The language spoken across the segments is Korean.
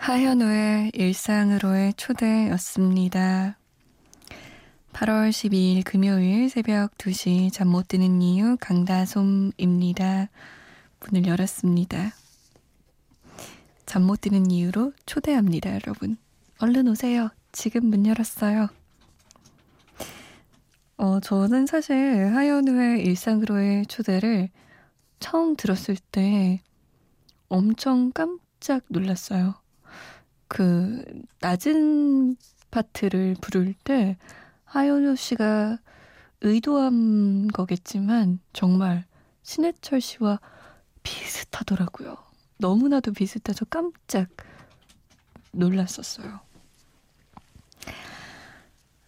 하현우의 일상으로의 초대였습니다. 8월 12일 금요일 새벽 2시 잠 못 드는 이유 강다솜입니다. 문을 열었습니다. 잠 못 드는 이유로 초대합니다, 여러분. 얼른 오세요. 지금 문 열었어요. 어, 저는 사실 하현우의 일상으로의 초대를 처음 들었을 때 엄청 깜짝 놀랐어요. 그 낮은 파트를 부를 때 하현우 씨가 의도한 거겠지만 정말 신해철 씨와 비슷하더라고요. 너무나도 비슷해서 깜짝 놀랐었어요.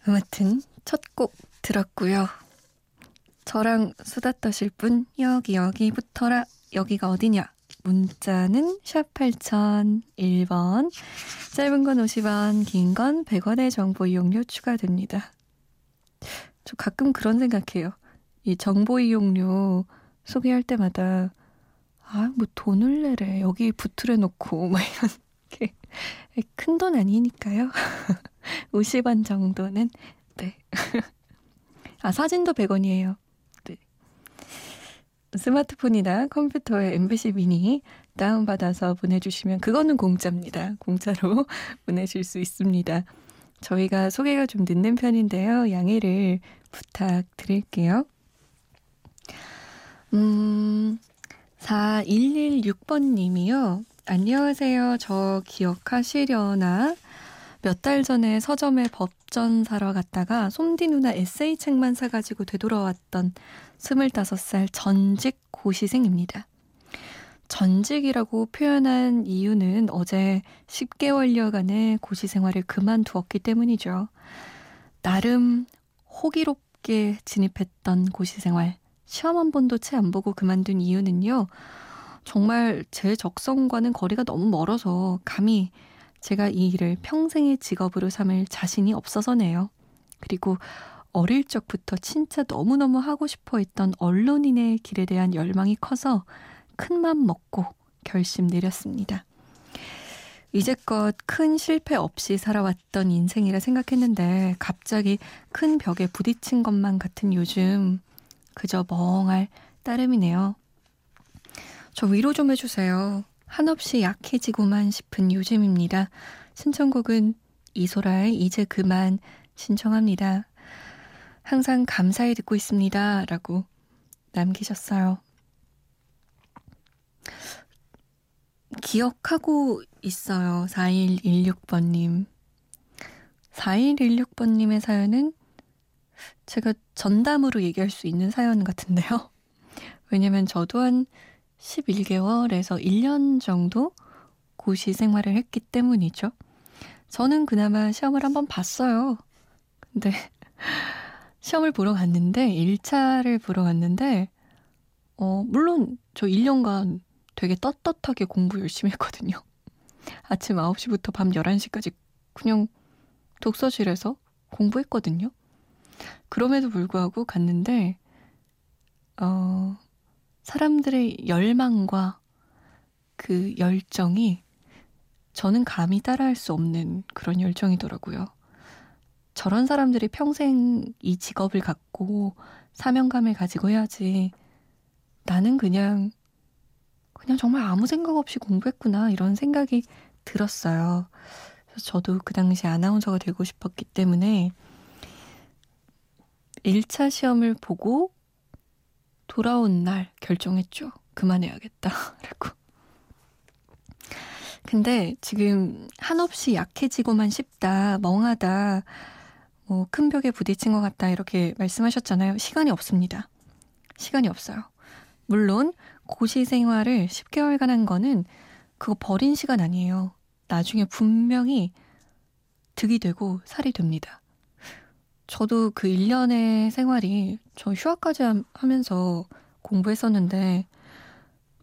아무튼 첫 곡 들었고요. 저랑 수다 떠실 분 여기 여기부터라 여기가 어디냐 문자는 샵 8001번, 짧은 건 50원, 긴 건 100원의 정보 이용료 추가됩니다. 저 가끔 그런 생각해요. 이 정보 이용료 소개할 때마다 아, 뭐 돈을 내래. 여기 붙으려 놓고 막 이런 게큰 돈 아니니까요. 50원 정도는 네. 아, 사진도 100원이에요. 스마트폰이나 컴퓨터에 MBC 미니 다운받아서 보내주시면 그거는 공짜입니다. 공짜로 보내실 수 있습니다. 저희가 소개가 좀 늦는 편인데요. 양해를 부탁드릴게요. 음, 4116번 님이요. 안녕하세요. 저 기억하시려나? 몇 달 전에 서점에 법전 사러 갔다가 솜디 누나 에세이 책만 사가지고 되돌아왔던 25살 전직 고시생입니다. 전직이라고 표현한 이유는 어제 10개월여간의 고시 생활을 그만두었기 때문이죠. 나름 호기롭게 진입했던 고시 생활, 시험 한 번도 채 안 보고 그만둔 이유는요. 정말 제 적성과는 거리가 너무 멀어서 감히 제가 이 일을 평생의 직업으로 삼을 자신이 없어서네요. 그리고 어릴 적부터 진짜 너무너무 하고 싶어 했던 언론인의 길에 대한 열망이 커서 큰 맘 먹고 결심 내렸습니다. 이제껏 큰 실패 없이 살아왔던 인생이라 생각했는데 갑자기 큰 벽에 부딪힌 것만 같은 요즘 그저 멍할 따름이네요. 저 위로 좀 해주세요. 한없이 약해지고만 싶은 요즘입니다. 신청곡은 이소라의 이제 그만 신청합니다. 항상 감사히 듣고 있습니다. 라고 남기셨어요. 기억하고 있어요. 4116번님. 4116번님의 사연은 제가 전담으로 얘기할 수 있는 사연 같은데요. 왜냐면 저도 한 11개월에서 1년 정도 고시 생활을 했기 때문이죠. 저는 그나마 시험을 한번 봤어요. 근데 시험을 보러 갔는데 1차를 보러 갔는데 어 물론 저 1년간 되게 떳떳하게 공부 열심히 했거든요. 아침 9시부터 밤 11시까지 그냥 독서실에서 공부했거든요. 그럼에도 불구하고 갔는데 어 사람들의 열망과 그 열정이 저는 감히 따라할 수 없는 그런 열정이더라고요. 저런 사람들이 평생 이 직업을 갖고 사명감을 가지고 해야지. 나는 그냥, 그냥 정말 아무 생각 없이 공부했구나. 이런 생각이 들었어요. 그래서 저도 그 당시 아나운서가 되고 싶었기 때문에 1차 시험을 보고 돌아온 날 결정했죠. 그만해야겠다. 라고. 근데 지금 한없이 약해지고만 싶다, 멍하다, 뭐, 큰 벽에 부딪힌 것 같다, 이렇게 말씀하셨잖아요. 시간이 없습니다. 시간이 없어요. 물론, 고시 생활을 10개월간 한 거는 그거 버린 시간 아니에요. 나중에 분명히 득이 되고 살이 됩니다. 저도 그 1년의 생활이 저 휴학까지 하면서 공부했었는데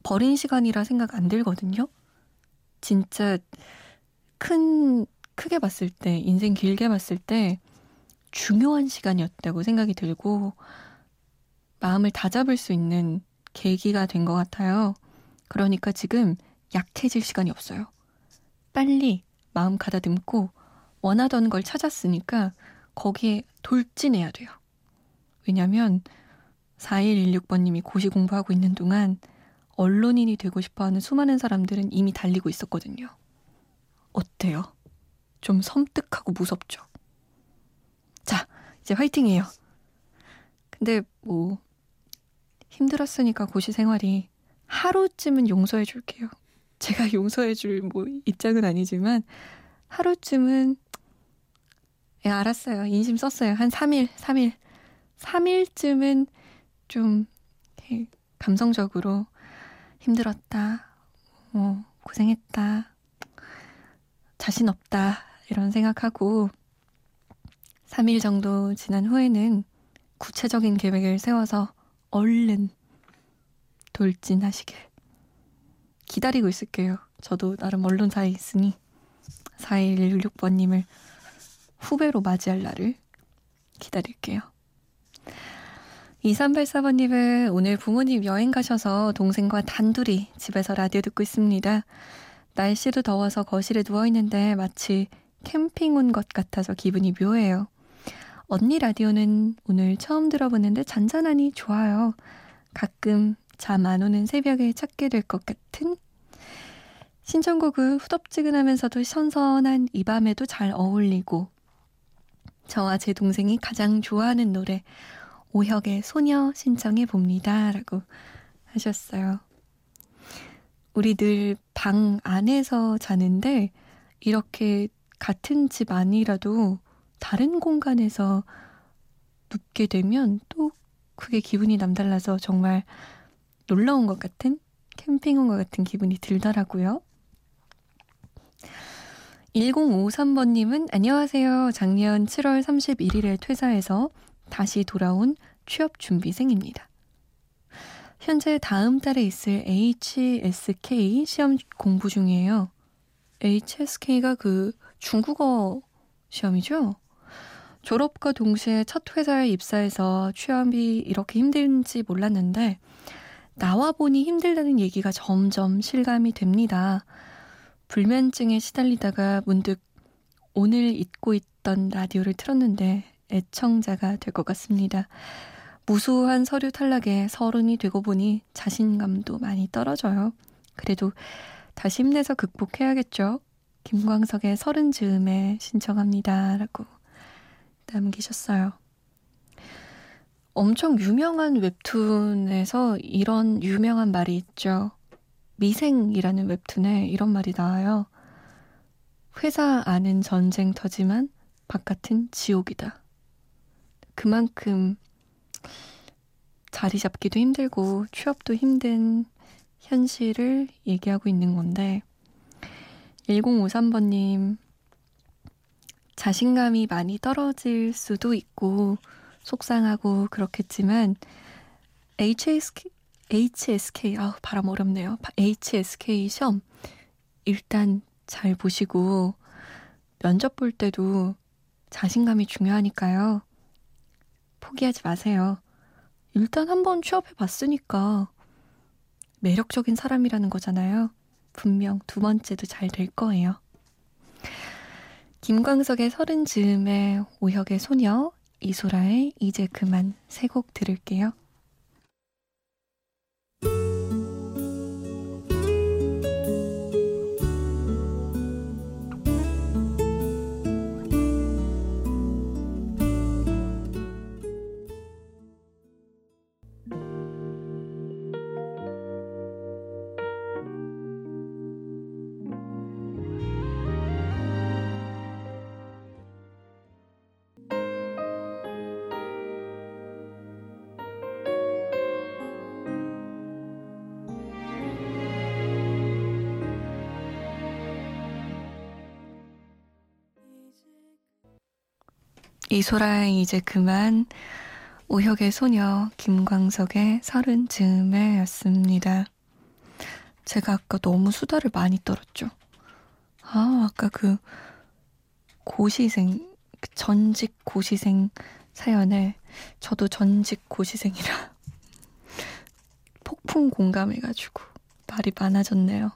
버린 시간이라 생각 안 들거든요. 진짜 큰 크게 봤을 때 인생 길게 봤을 때 중요한 시간이었다고 생각이 들고 마음을 다잡을 수 있는 계기가 된 것 같아요. 그러니까 지금 약해질 시간이 없어요. 빨리 마음 가다듬고 원하던 걸 찾았으니까 거기에 돌진해야 돼요. 왜냐면 4116번님이 고시 공부하고 있는 동안 언론인이 되고 싶어 하는 수많은 사람들은 이미 달리고 있었거든요. 어때요? 좀 섬뜩하고 무섭죠? 자, 이제 화이팅해요. 근데 뭐, 힘들었으니까 고시 생활이 하루쯤은 용서해 줄게요. 제가 용서해 줄 뭐 입장은 아니지만 하루쯤은 예, 알았어요. 인심 썼어요. 한 3일, 3일. 3일쯤은 좀 감성적으로 힘들었다. 뭐 고생했다. 자신 없다. 이런 생각하고 3일 정도 지난 후에는 구체적인 계획을 세워서 얼른 돌진하시길 기다리고 있을게요. 저도 나름 언론사에 있으니 4116번님을 후배로 맞이할 날을 기다릴게요. 2384번님은 오늘 부모님 여행 가셔서 동생과 단둘이 집에서 라디오 듣고 있습니다. 날씨도 더워서 거실에 누워있는데 마치 캠핑 온 것 같아서 기분이 묘해요. 언니 라디오는 오늘 처음 들어보는데 잔잔하니 좋아요. 가끔 잠 안 오는 새벽에 찾게 될 것 같은 신청곡은 후덥지근하면서도 선선한 이 밤에도 잘 어울리고 저와 제 동생이 가장 좋아하는 노래 오혁의 소녀 신청해 봅니다. 라고 하셨어요. 우리 늘 방 안에서 자는데 이렇게 같은 집 안이라도 다른 공간에서 눕게 되면 또 그게 기분이 남달라서 정말 놀라운 것 같은 캠핑 온 것 같은 기분이 들더라고요. 1053번님은 안녕하세요. 작년 7월 31일에 퇴사해서 다시 돌아온 취업 준비생입니다. 현재 다음 달에 있을 HSK 시험 공부 중이에요. HSK가 그 중국어 시험이죠? 졸업과 동시에 첫 회사에 입사해서 취업이 이렇게 힘든지 몰랐는데 나와 보니 힘들다는 얘기가 점점 실감이 됩니다. 불면증에 시달리다가 문득 오늘 잊고 있던 라디오를 틀었는데 애청자가 될 것 같습니다. 무수한 서류 탈락에 서른이 되고 보니 자신감도 많이 떨어져요. 그래도 다시 힘내서 극복해야겠죠. 김광석의 서른 즈음에 신청합니다. 라고 남기셨어요. 엄청 유명한 웹툰에서 이런 유명한 말이 있죠. 미생이라는 웹툰에 이런 말이 나와요. 회사 안은 전쟁터지만 바깥은 지옥이다. 그만큼 자리 잡기도 힘들고 취업도 힘든 현실을 얘기하고 있는 건데 1053번님 자신감이 많이 떨어질 수도 있고 속상하고 그렇겠지만 HSK, HSK, 아우, 발음 어렵네요. HSK 시험 일단 잘 보시고 면접 볼 때도 자신감이 중요하니까요. 포기하지 마세요. 일단 한번 취업해 봤으니까 매력적인 사람이라는 거잖아요. 분명 두 번째도 잘 될 거예요. 김광석의 서른 즈음에 오혁의 소녀, 이소라의 이제 그만 세 곡 들을게요. 이소라의 이제 그만 오혁의 소녀 김광석의 서른 즈음에였습니다. 제가 아까 너무 수다를 많이 떨었죠. 아 아까 그 고시생 그 전직 고시생 사연에 저도 전직 고시생이라 폭풍 공감해가지고 말이 많아졌네요.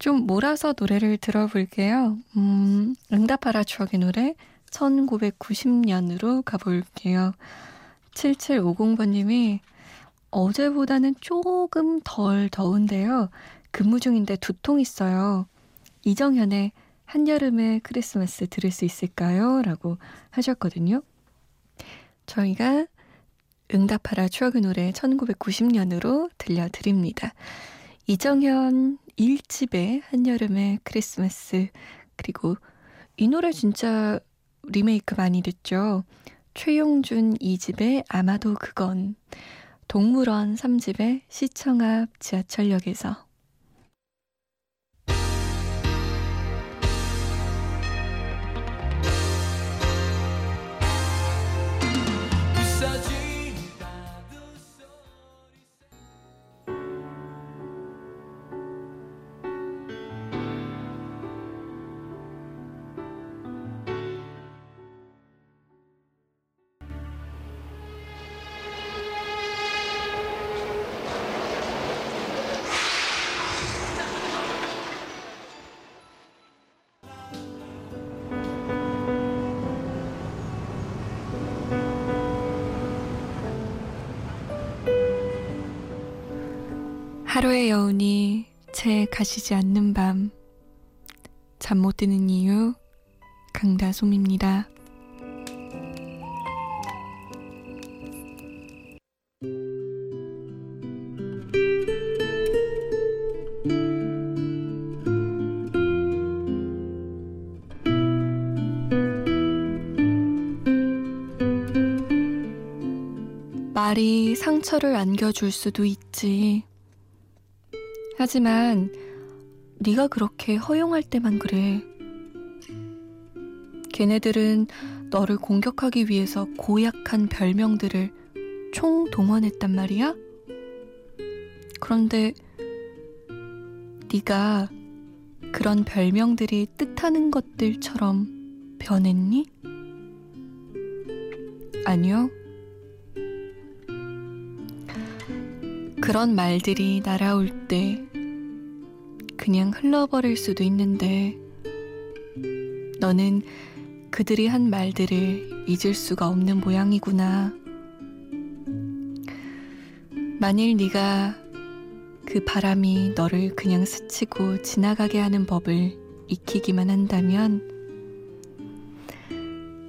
좀 몰아서 노래를 들어볼게요. 음, 응답하라 추억의 노래 1990년으로 가볼게요. 7750번님이 어제보다는 조금 덜 더운데요. 근무 중인데 두통 있어요. 이정현의 한여름의 크리스마스 들을 수 있을까요? 라고 하셨거든요. 저희가 응답하라 추억의 노래 1990년으로 들려드립니다. 이정현 1집의 한여름의 크리스마스 그리고 이 노래 진짜 리메이크 많이 됐죠. 최용준 2집의 아마도 그건 동물원 3집의 시청 앞 지하철역에서 하루의 여운이 채 가시지 않는 밤. 잠 못 드는 이유, 강다솜입니다. 말이 상처를 안겨줄 수도 있지. 하지만 네가 그렇게 허용할 때만 그래. 걔네들은 너를 공격하기 위해서 고약한 별명들을 총동원했단 말이야? 그런데 네가 그런 별명들이 뜻하는 것들처럼 변했니? 아니요. 그런 말들이 날아올 때 그냥 흘러버릴 수도 있는데 너는 그들이 한 말들을 잊을 수가 없는 모양이구나. 만일 네가 그 바람이 너를 그냥 스치고 지나가게 하는 법을 익히기만 한다면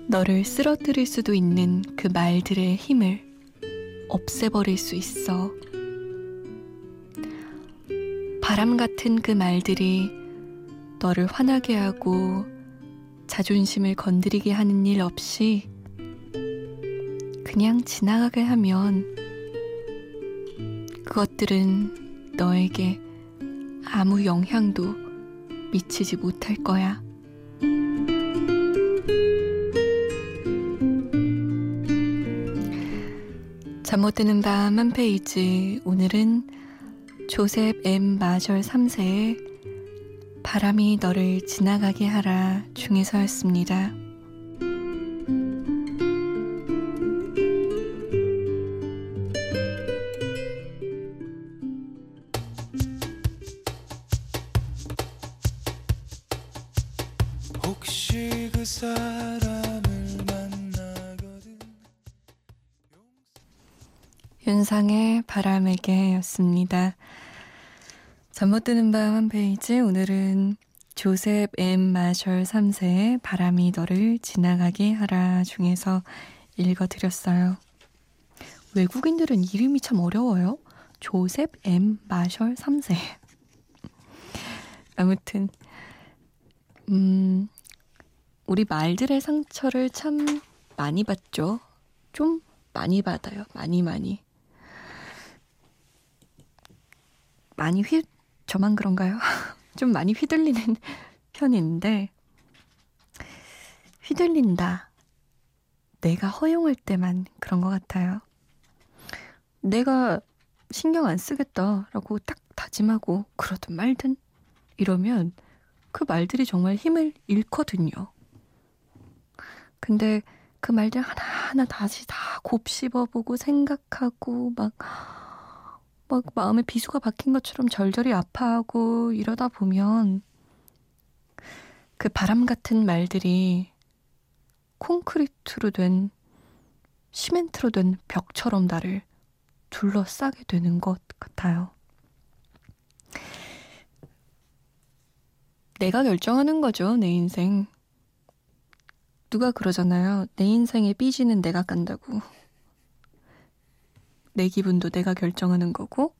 너를 쓰러뜨릴 수도 있는 그 말들의 힘을 없애버릴 수 있어. 바람 같은 그 말들이 너를 화나게 하고 자존심을 건드리게 하는 일 없이 그냥 지나가게 하면 그것들은 너에게 아무 영향도 미치지 못할 거야. 잠 못 드는 밤 한 페이지. 오늘은 조셉 M 마셜 3세의 바람이 너를 지나가게 하라 중에서였습니다. 혹시 그 사람을 만나거든 윤상의 바람에게였습니다. 잠못 드는 밤 한 페이지 오늘은 조셉 M 마셜 3세의 바람이 너를 지나가게 하라 중에서 읽어드렸어요. 외국인들은 이름이 참 어려워요. 조셉 M 마셜 3세. 아무튼 음 우리 말들의 상처를 참 많이 받죠. 좀 많이 받아요. 많이 많이. 많이 휘 저만 그런가요? 좀 많이 휘둘리는 편인데 휘둘린다. 내가 허용할 때만 그런 것 같아요. 내가 신경 안 쓰겠다라고 딱 다짐하고 그러든 말든 이러면 그 말들이 정말 힘을 잃거든요. 근데 그 말들 하나하나 다시 다 곱씹어보고 생각하고 막, 막 마음에 비수가 박힌 것처럼 절절히 아파하고 이러다 보면 그 바람 같은 말들이 콘크리트로 된 시멘트로 된 벽처럼 나를 둘러싸게 되는 것 같아요. 내가 결정하는 거죠, 내 인생. 누가 그러잖아요. 내 인생의 삐지는 내가 깐다고. 내 기분도 내가 결정하는 거고,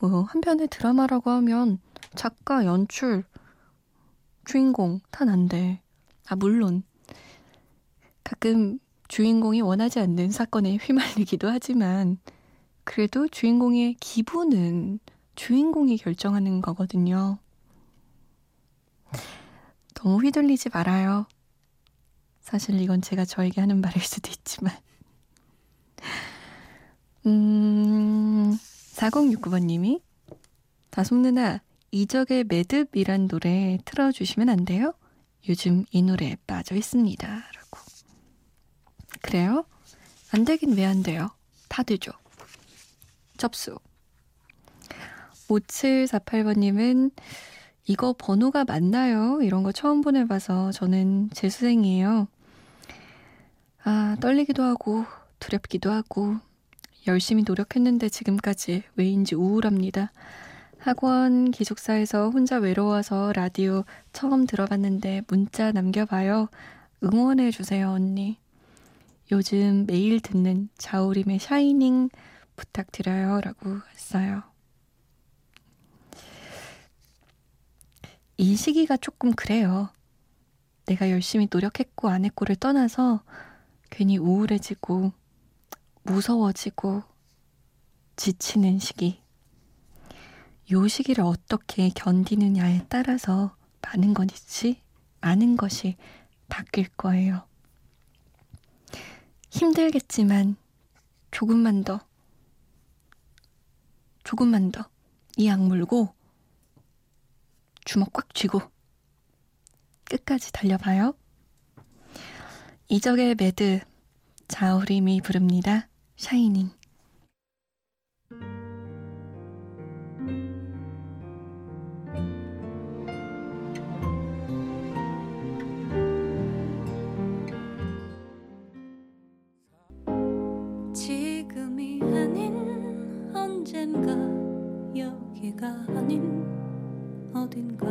뭐, 한편의 드라마라고 하면 작가, 연출, 주인공 다 난데, 아, 물론, 가끔 주인공이 원하지 않는 사건에 휘말리기도 하지만, 그래도 주인공의 기분은 주인공이 결정하는 거거든요. 너무 휘둘리지 말아요. 사실 이건 제가 저에게 하는 말일 수도 있지만. 음, 4069번님이 다솜 누나 이적의 매듭이란 노래 틀어주시면 안 돼요? 요즘 이 노래에 빠져 있습니다. 라고. 그래요? 안 되긴 왜 안 돼요? 다 되죠. 접수. 5748번님은 이거 번호가 맞나요? 이런 거 처음 보내봐서 저는 재수생이에요. 아, 떨리기도 하고, 두렵기도 하고, 열심히 노력했는데 지금까지 왜인지 우울합니다. 학원 기숙사에서 혼자 외로워서 라디오 처음 들어봤는데 문자 남겨봐요. 응원해주세요, 언니. 요즘 매일 듣는 자우림의 샤이닝 부탁드려요. 라고 했어요. 이 시기가 조금 그래요. 내가 열심히 노력했고 안 했고를 떠나서 괜히 우울해지고 무서워지고 지치는 시기. 요 시기를 어떻게 견디느냐에 따라서 많은 것이, 많은 것이 바뀔 거예요. 힘들겠지만 조금만 더, 조금만 더 이 악물고 주먹 꽉 쥐고 끝까지 달려봐요. 이적의 매드 자우림이 부릅니다. 샤이닝. 지금이 아닌 언젠가 여기가 아닌 어딘가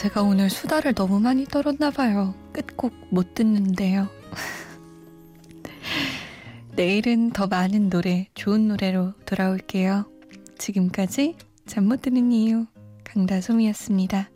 제가 오늘 수다를 너무 많이 떨었나 봐요. 끝곡 못 듣는데요. 내일은 더 많은 노래 좋은 노래로 돌아올게요. 지금까지 잠 못 드는 이유 강다솜이었습니다